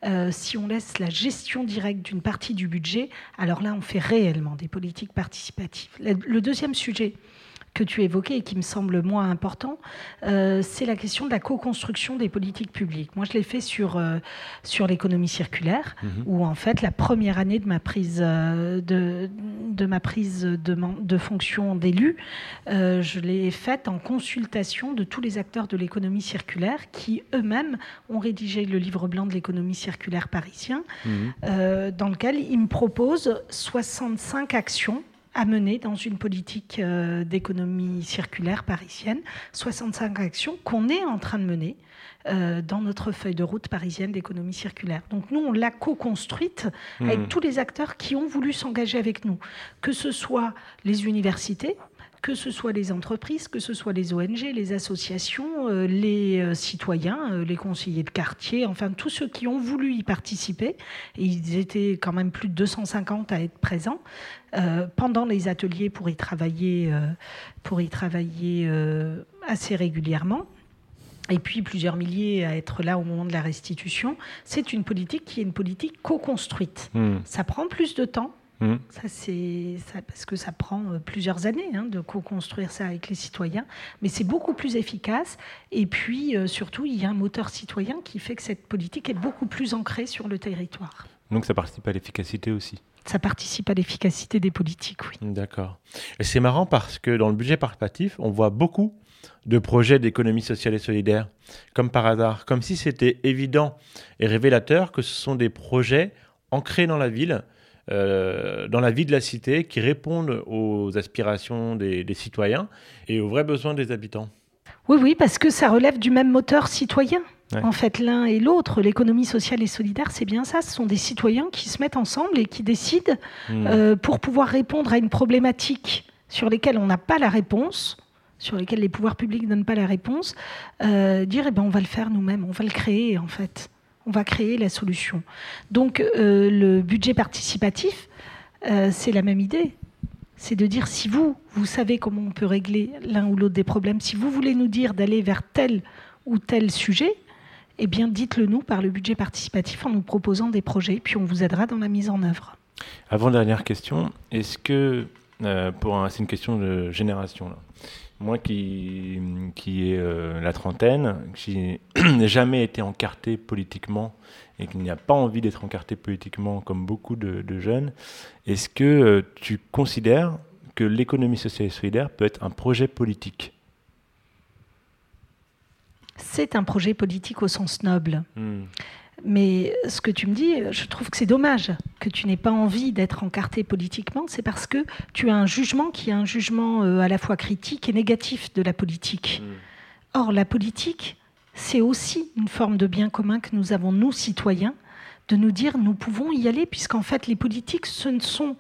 [SPEAKER 5] euh, si on laisse la gestion directe d'une partie du budget, alors là, on fait réellement des politiques participatives. Le deuxième sujet que tu évoquais et qui me semble moins important, euh, c'est la question de la co-construction des politiques publiques. Moi, je l'ai fait sur, euh, sur l'économie circulaire,
[SPEAKER 1] Mhm.
[SPEAKER 5] où en fait, la première année de ma prise euh, de, de, ma prise de, de fonction d'élu, je l'ai faite en consultation de tous les acteurs de l'économie circulaire qui eux-mêmes ont rédigé le livre blanc de l'économie circulaire parisien,
[SPEAKER 1] Mhm.
[SPEAKER 5] dans lequel ils me proposent 65 actions à mener dans une politique euh, d'économie circulaire parisienne, 65 actions qu'on est en train de mener euh, dans notre feuille de route parisienne d'économie circulaire. Donc nous, on l'a co-construite avec
[SPEAKER 1] Mhm.
[SPEAKER 5] tous les acteurs qui ont voulu s'engager avec nous, que ce soit les universités, que ce soit les entreprises, que ce soit les ONG, les associations, euh, les euh, citoyens, euh, les conseillers de quartier, enfin tous ceux qui ont voulu y participer, et ils étaient quand même plus de 250 à être présents euh, pendant les ateliers pour y travailler, euh, pour y travailler euh, assez régulièrement. Et puis plusieurs milliers à être là au moment de la restitution. C'est une politique qui est une politique co-construite.
[SPEAKER 1] Mmh.
[SPEAKER 5] Ça prend plus de temps,
[SPEAKER 1] Mmh.
[SPEAKER 5] ça, c'est ça, parce que ça prend euh, plusieurs années hein, de co-construire ça avec les citoyens, mais c'est beaucoup plus efficace. Et puis, euh, surtout, il y a un moteur citoyen qui fait que cette politique est beaucoup plus ancrée sur le territoire.
[SPEAKER 1] Donc ça participe à l'efficacité aussi.
[SPEAKER 5] Ça participe à l'efficacité des politiques, oui.
[SPEAKER 1] D'accord. Et c'est marrant parce que dans le budget participatif, on voit beaucoup de projets d'économie sociale et solidaire, comme par hasard, comme si c'était évident et révélateur que ce sont des projets ancrés dans la ville, euh, dans la vie de la cité, qui répondent aux aspirations des, des citoyens et aux vrais besoins des habitants.
[SPEAKER 5] Oui, oui, parce que ça relève du même moteur citoyen.
[SPEAKER 1] Ouais.
[SPEAKER 5] En fait, l'un et l'autre, l'économie sociale et solidaire, c'est bien ça. Ce sont des citoyens qui se mettent ensemble et qui décident
[SPEAKER 1] Hmm.
[SPEAKER 5] euh, pour pouvoir répondre à une problématique sur lesquelles on n'a pas la réponse, sur lesquelles les pouvoirs publics ne donnent pas la réponse, euh, dire eh ben, on va le faire nous-mêmes, on va le créer en fait. On va créer la solution. Donc euh, le budget participatif, euh, c'est la même idée. C'est de dire si vous, vous savez comment on peut régler l'un ou l'autre des problèmes, si vous voulez nous dire d'aller vers tel ou tel sujet, eh bien dites-le nous par le budget participatif en nous proposant des projets, puis on vous aidera dans la mise en œuvre.
[SPEAKER 1] Avant-dernière question, est-ce que, euh, pour c'est une question de génération, là. Moi qui, qui ai euh, la trentaine, qui n'ai jamais été encarté politiquement et qui n'a pas envie d'être encarté politiquement comme beaucoup de, de jeunes, est-ce que euh, tu considères que l'économie sociale et solidaire peut être un projet politique?
[SPEAKER 5] C'est un projet politique au sens noble.
[SPEAKER 1] Hmm.
[SPEAKER 5] Mais ce que tu me dis, je trouve que c'est dommage que tu n'aies pas envie d'être encarté politiquement. C'est parce que tu as un jugement qui est un jugement euh, à la fois critique et négatif de la politique. Or, la politique, c'est aussi une forme de bien commun que nous avons, nous, citoyens, de nous dire nous pouvons y aller, puisqu'en fait, les politiques, ce ne sont.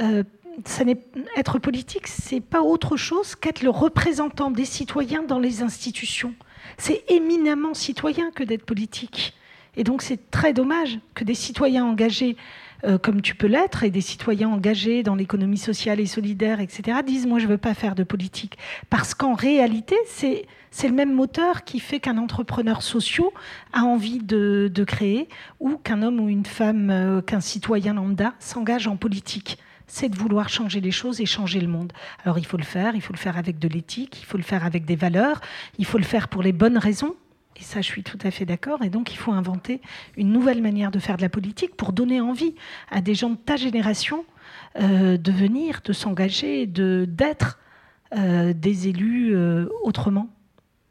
[SPEAKER 5] euh, ça n'est- être politique, c'est pas autre chose qu'être le représentant des citoyens dans les institutions. C'est éminemment citoyen que d'être politique. Et donc c'est très dommage que des citoyens engagés, euh, comme tu peux l'être, et des citoyens engagés dans l'économie sociale et solidaire, etc., disent moi je ne veux pas faire de politique. Parce qu'en réalité, c'est c'est le même moteur qui fait qu'un entrepreneur social a envie de, de créer, ou qu'un homme ou une femme, euh, qu'un citoyen lambda s'engage en politique c'est de vouloir changer les choses et changer le monde. Alors il faut le faire, il faut le faire avec de l'éthique, il faut le faire avec des valeurs, il faut le faire pour les bonnes raisons. Et ça, je suis tout à fait d'accord. Et donc, il faut inventer une nouvelle manière de faire de la politique pour donner envie à des gens de ta génération euh, de venir, de s'engager, de d'être euh, des élus euh, autrement,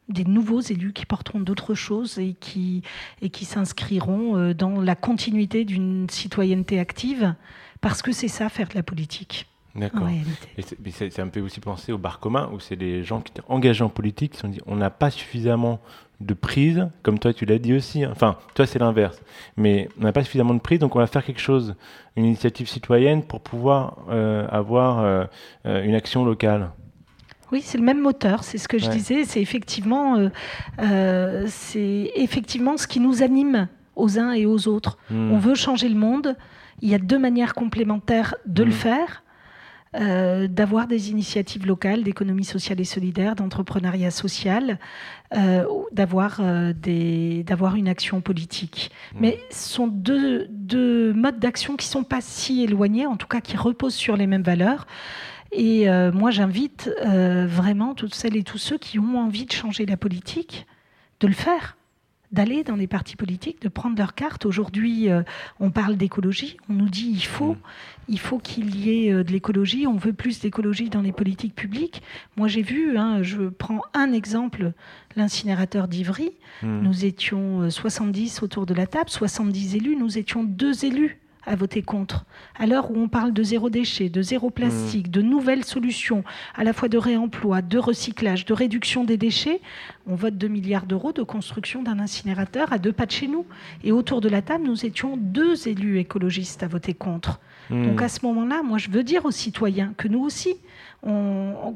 [SPEAKER 5] des nouveaux élus qui porteront d'autres choses et qui et qui s'inscriront dans la continuité d'une citoyenneté active, parce que c'est ça faire de la politique
[SPEAKER 1] D'accord. c'est- ça me fait aussi penser au bar commun où c'est des gens qui étaient engagés en politique qui se sont dit on n'a pas suffisamment de prise, comme toi tu l'as dit aussi. Enfin, toi c'est l'inverse. Mais on n'a pas suffisamment de prise, donc on va faire quelque chose, une initiative citoyenne pour pouvoir euh, avoir euh, euh, une action locale.
[SPEAKER 5] Oui, c'est le même moteur, c'est ce que je
[SPEAKER 1] Ouais.
[SPEAKER 5] disais. C'est effectivement, euh, c'est effectivement ce qui nous anime aux uns et aux autres.
[SPEAKER 1] Hmm.
[SPEAKER 5] On veut changer le monde. Il y a deux manières complémentaires de le
[SPEAKER 1] Mm.
[SPEAKER 5] faire. Euh, d'avoir des initiatives locales d'économie sociale et solidaire, d'entrepreneuriat social, euh, d'avoir euh, d'avoir une action politique.
[SPEAKER 1] Mm.
[SPEAKER 5] Mais ce sont deux, deux modes d'action qui sont pas si éloignés, en tout cas qui reposent sur les mêmes valeurs. Et euh, moi, j'invite euh, vraiment toutes celles et tous ceux qui ont envie de changer la politique de le faire, d'aller dans les partis politiques, de prendre leur carte. Aujourd'hui, euh, on parle d'écologie. On nous dit il faut, il faut qu'il y ait euh, de l'écologie. On veut plus d'écologie dans les politiques publiques. Moi, j'ai vu. hein, je prends un exemple l'incinérateur d'Ivry.
[SPEAKER 1] Hmm.
[SPEAKER 5] Nous étions euh, 70 autour de la table, 70 élus. Nous étions deux élus à voter contre. À l'heure où on parle de zéro déchet, de zéro plastique, de nouvelles solutions, à la fois de réemploi, de recyclage, de réduction des déchets, on vote 2 milliards d'euros de construction d'un incinérateur à deux pas de chez nous. Et autour de la table, nous étions deux élus écologistes à voter contre.
[SPEAKER 1] Hmm.
[SPEAKER 5] Donc à ce moment-là, moi, je veux dire aux citoyens que nous aussi, on,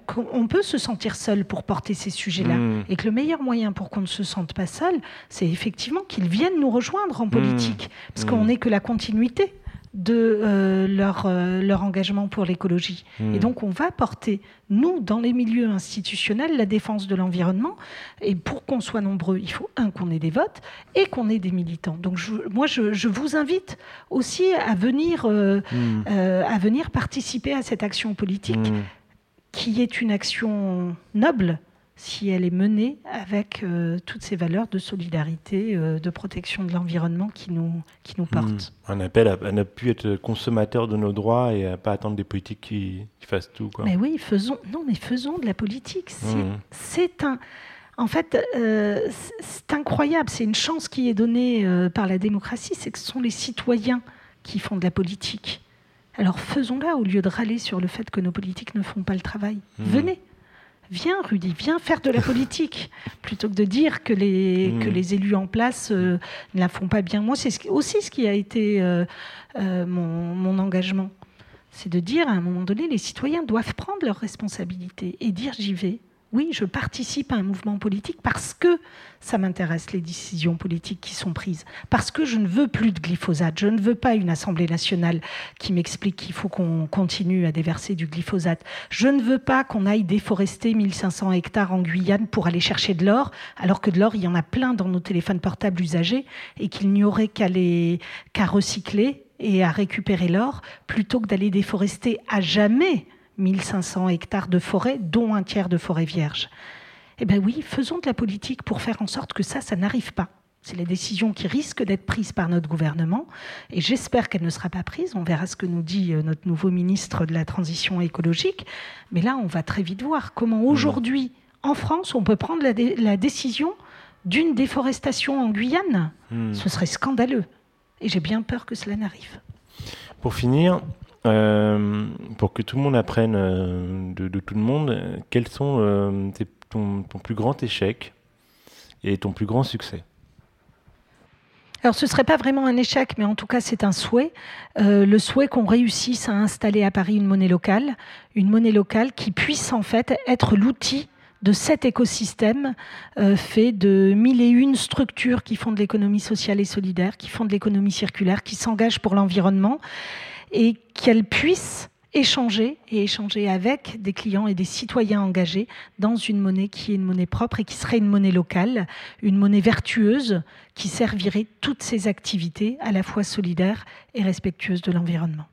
[SPEAKER 5] peut se sentir seul pour porter ces sujets-là.
[SPEAKER 1] Hmm.
[SPEAKER 5] Et que le meilleur moyen pour qu'on ne se sente pas seul, c'est effectivement qu'ils viennent nous rejoindre en politique. Parce
[SPEAKER 1] Mmh.
[SPEAKER 5] qu'on n'est que la continuité de euh, leur, euh, leur engagement pour l'écologie.
[SPEAKER 1] Hmm.
[SPEAKER 5] Et donc on va porter, nous, dans les milieux institutionnels, la défense de l'environnement. Et pour qu'on soit nombreux, il faut, un, qu'on ait des votes et qu'on ait des militants. Donc je- moi, je, je vous invite aussi à venir, euh,
[SPEAKER 1] Hmm.
[SPEAKER 5] à venir participer à cette action politique
[SPEAKER 1] Hmm.
[SPEAKER 5] qui est une action noble, si elle est menée avec euh, toutes ces valeurs de solidarité, euh, de protection de l'environnement qui nous, qui nous portent.
[SPEAKER 1] Hmm. Un appel à, ne plus être consommateur de nos droits et à pas attendre des politiques qui, qui fassent tout. Quoi.
[SPEAKER 5] Mais oui, faisons, non, mais faisons de la politique. C'est
[SPEAKER 1] Hmm.
[SPEAKER 5] un. En fait, euh, c'est- incroyable. C'est une chance qui est donnée par la démocratie, c'est que ce sont les citoyens qui font de la politique. Alors faisons-la au lieu de râler sur le fait que nos politiques ne font pas le travail.
[SPEAKER 1] Mhm.
[SPEAKER 5] Venez, viens Rudy, viens faire de la politique, plutôt que de dire que les, que les élus en place euh, ne la font pas bien. Moi, c'est ce aussi ce qui a été euh, euh, mon, mon engagement. C'est de dire à un moment donné, les citoyens doivent prendre leurs responsabilités et dire j'y vais. Oui, je participe à un mouvement politique parce que ça m'intéresse les décisions politiques qui sont prises, parce que je ne veux plus de glyphosate, je ne veux pas une Assemblée nationale qui m'explique qu'il faut qu'on continue à déverser du glyphosate, je ne veux pas qu'on aille déforester 1500 hectares en Guyane pour aller chercher de l'or, alors que de l'or, il y en a plein dans nos téléphones portables usagés et qu'il n'y aurait qu'à recycler et à récupérer l'or plutôt que d'aller déforester à jamais 1500 hectares de forêt, dont un tiers de forêt vierge. Eh bien oui, faisons de la politique pour faire en sorte que ça, ça n'arrive pas. C'est la décision qui risque d'être prise par notre gouvernement et j'espère qu'elle ne sera pas prise. On verra ce que nous dit euh, notre nouveau ministre de la Transition écologique. Mais là, on va très vite voir comment aujourd'hui, en France, on peut prendre la, dé- la décision d'une déforestation en Guyane.
[SPEAKER 1] Hmm.
[SPEAKER 5] Ce serait scandaleux. Et j'ai bien peur que cela n'arrive.
[SPEAKER 1] Pour finir, euh, pour que tout le monde apprenne euh, de, tout le monde, quels sont euh, ton, plus grand échec et ton plus grand succès?
[SPEAKER 5] Alors ce ne serait pas vraiment un échec, mais en tout cas c'est un souhait. Le souhait qu'on réussisse à installer à Paris une monnaie locale, une monnaie locale qui puisse en fait être l'outil de cet écosystème fait de mille et une structures qui font de l'économie sociale et solidaire, qui font de l'économie circulaire, qui s'engagent pour l'environnement et qu'elle puisse échanger et échanger avec des clients et des citoyens engagés dans une monnaie qui est une monnaie propre et qui serait une monnaie locale, une monnaie vertueuse qui servirait toutes ces activités à la fois solidaires et respectueuses de l'environnement.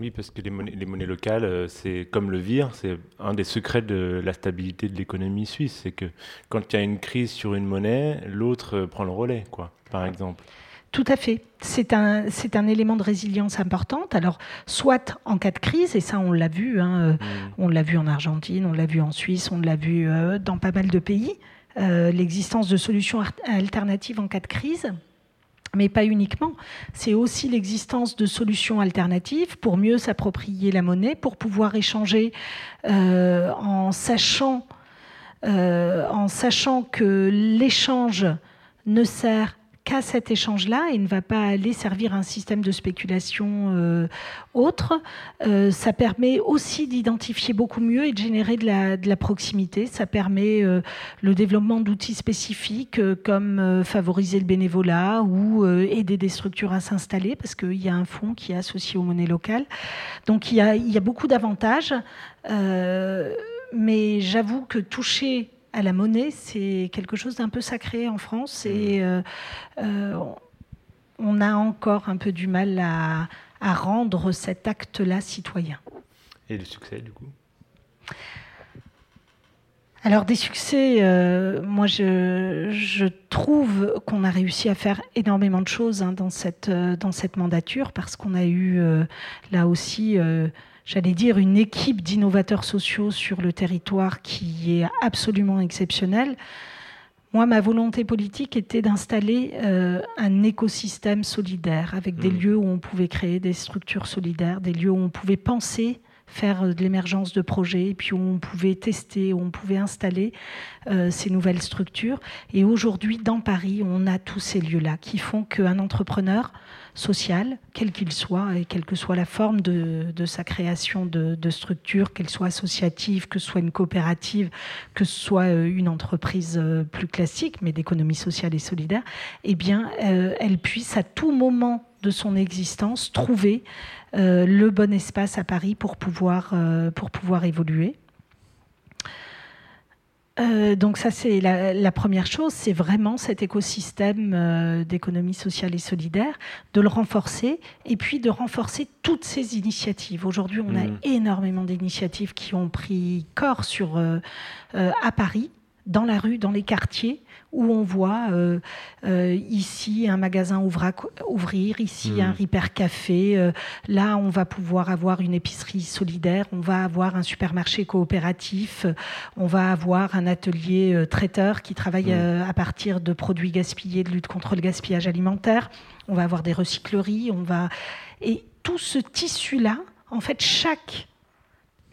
[SPEAKER 1] Oui, parce que les monnaies, les monnaies locales, euh, c'est comme le vire, c'est un des secrets de la stabilité de l'économie suisse. C'est que quand il y a une crise sur une monnaie, l'autre euh, prend le relais, quoi, par exemple.
[SPEAKER 5] Tout à fait. C'est un, c'est un élément de résilience importante. Alors, soit en cas de crise, et ça on l'a vu, hein, euh,
[SPEAKER 1] Mm.
[SPEAKER 5] on l'a vu en Argentine, on l'a vu en Suisse, on l'a vu euh, dans pas mal de pays, euh, l'existence de solutions alternatives en cas de crise. Mais pas uniquement. C'est aussi l'existence de solutions alternatives pour mieux s'approprier la monnaie, pour pouvoir échanger euh, en sachant, euh, en sachant que l'échange ne sert qu'à cet échange-là et ne va pas aller servir un système de spéculation euh, autre. Euh, ça permet aussi d'identifier beaucoup mieux et de générer de la, proximité. Ça permet euh, le développement d'outils spécifiques comme favoriser le bénévolat ou aider des structures à s'installer parce qu'il y a un fonds qui est associé aux monnaies locales. Donc il y a, beaucoup d'avantages. Mais j'avoue que toucher à la monnaie, c'est quelque chose d'un peu sacré en France et euh, euh, on a encore un peu du mal à, à rendre cet acte-là citoyen.
[SPEAKER 1] Et le succès, du coup?
[SPEAKER 5] Alors des succès, euh, moi je, je trouve qu'on a réussi à faire énormément de choses hein, dans, cette, dans cette mandature parce qu'on a eu euh, là aussi, euh, j'allais dire, une équipe d'innovateurs sociaux sur le territoire qui est absolument exceptionnelle. Moi, ma volonté politique était d'installer euh, un écosystème solidaire avec des
[SPEAKER 1] Mhm.
[SPEAKER 5] lieux où on pouvait créer des structures solidaires, des lieux où on pouvait penser faire euh, de l'émergence de projets, et puis où on pouvait tester, où on pouvait installer euh, ces nouvelles structures. Et aujourd'hui, dans Paris, on a tous ces lieux-là qui font qu'un entrepreneur social, quel qu'il soit, et quelle que soit la forme de, sa création de, structure, qu'elle soit associative, que ce soit une coopérative, que ce soit euh, une entreprise euh, plus classique, mais d'économie sociale et solidaire, eh bien, euh, elle puisse à tout moment de son existence trouver le bon espace à Paris pour pouvoir, pour pouvoir évoluer. Euh, donc ça c'est la, la première chose, c'est vraiment cet écosystème euh, d'économie sociale et solidaire, de le renforcer et puis de renforcer toutes ces initiatives. Aujourd'hui, on a énormément d'initiatives qui ont pris corps sur, euh, à Paris. Dans la rue, dans les quartiers, où on voit euh, euh, ici un magasin ouvra, ouvrir, ici
[SPEAKER 1] Mmh.
[SPEAKER 5] un Ripper Café, euh, là on va pouvoir avoir une épicerie solidaire, on va avoir un supermarché coopératif, on va avoir un atelier traiteur qui travaille
[SPEAKER 1] Mmh.
[SPEAKER 5] euh, à partir de produits gaspillés, de lutte contre le gaspillage alimentaire, on va avoir des recycleries, on va... Et tout ce tissu-là, en fait, chaque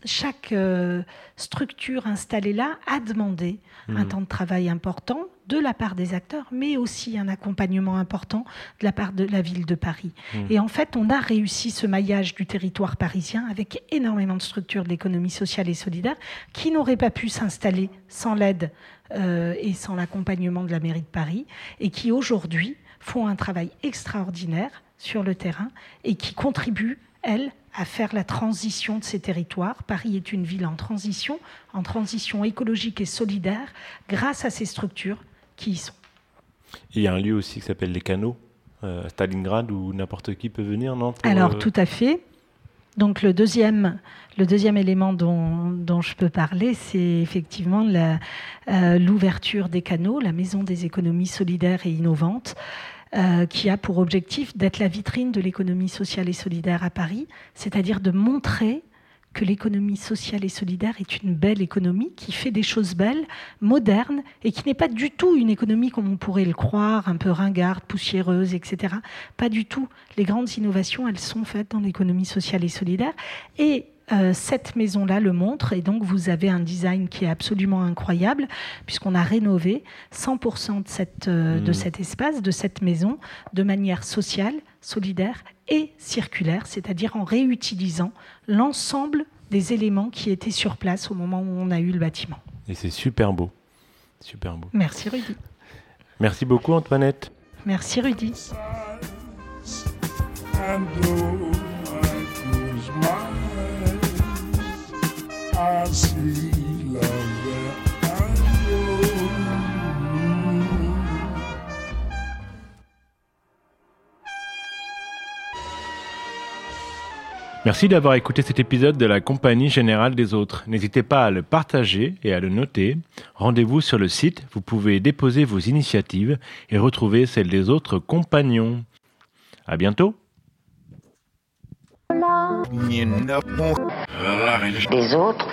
[SPEAKER 5] chaque euh, structure installée là a demandé un
[SPEAKER 1] Mhm.
[SPEAKER 5] temps de travail important de la part des acteurs, mais aussi un accompagnement important de la part de la ville de Paris.
[SPEAKER 1] Mhm.
[SPEAKER 5] Et en fait, on a réussi ce maillage du territoire parisien avec énormément de structures de l'économie sociale et solidaire qui n'auraient pas pu s'installer sans l'aide euh, et sans l'accompagnement de la mairie de Paris, et qui aujourd'hui font un travail extraordinaire sur le terrain et qui contribuent, elles, à faire la transition de ces territoires. Paris est une ville en transition, en transition écologique et solidaire, grâce à ces structures qui y sont.
[SPEAKER 1] Il y a un lieu aussi qui s'appelle les Canaux, euh, Stalingrad, où n'importe qui peut venir, non pour,
[SPEAKER 5] Alors,
[SPEAKER 1] euh,
[SPEAKER 5] tout à fait. Donc, le deuxième, le deuxième élément dont, dont je peux parler, c'est effectivement euh, l'ouverture des canaux, la Maison des économies solidaires et innovantes, euh, qui a pour objectif d'être la vitrine de l'économie sociale et solidaire à Paris, c'est-à-dire de montrer que l'économie sociale et solidaire est une belle économie qui fait des choses belles, modernes, et qui n'est pas du tout une économie comme on pourrait le croire, un peu ringarde, poussiéreuse, etc. Pas du tout. Les grandes innovations, elles sont faites dans l'économie sociale et solidaire. Et euh, cette maison-là le montre, et donc vous avez un design qui est absolument incroyable, puisqu'on a rénové 100% de, cette, euh, de
[SPEAKER 1] Mmh.
[SPEAKER 5] cet espace, de cette maison, de manière sociale, solidaire et circulaire, c'est-à-dire en réutilisant l'ensemble des éléments qui étaient sur place au moment où on a eu le bâtiment.
[SPEAKER 1] Et c'est super beau. Super beau.
[SPEAKER 5] Merci Rudy.
[SPEAKER 1] Merci beaucoup, Antoinette.
[SPEAKER 5] Merci Rudy.
[SPEAKER 1] Merci d'avoir écouté cet épisode de la Compagnie Générale des Autres. N'hésitez pas à le partager et à le noter. Rendez-vous sur le site, vous pouvez déposer vos initiatives et retrouver celles des autres compagnons. À bientôt!
[SPEAKER 6] Les autres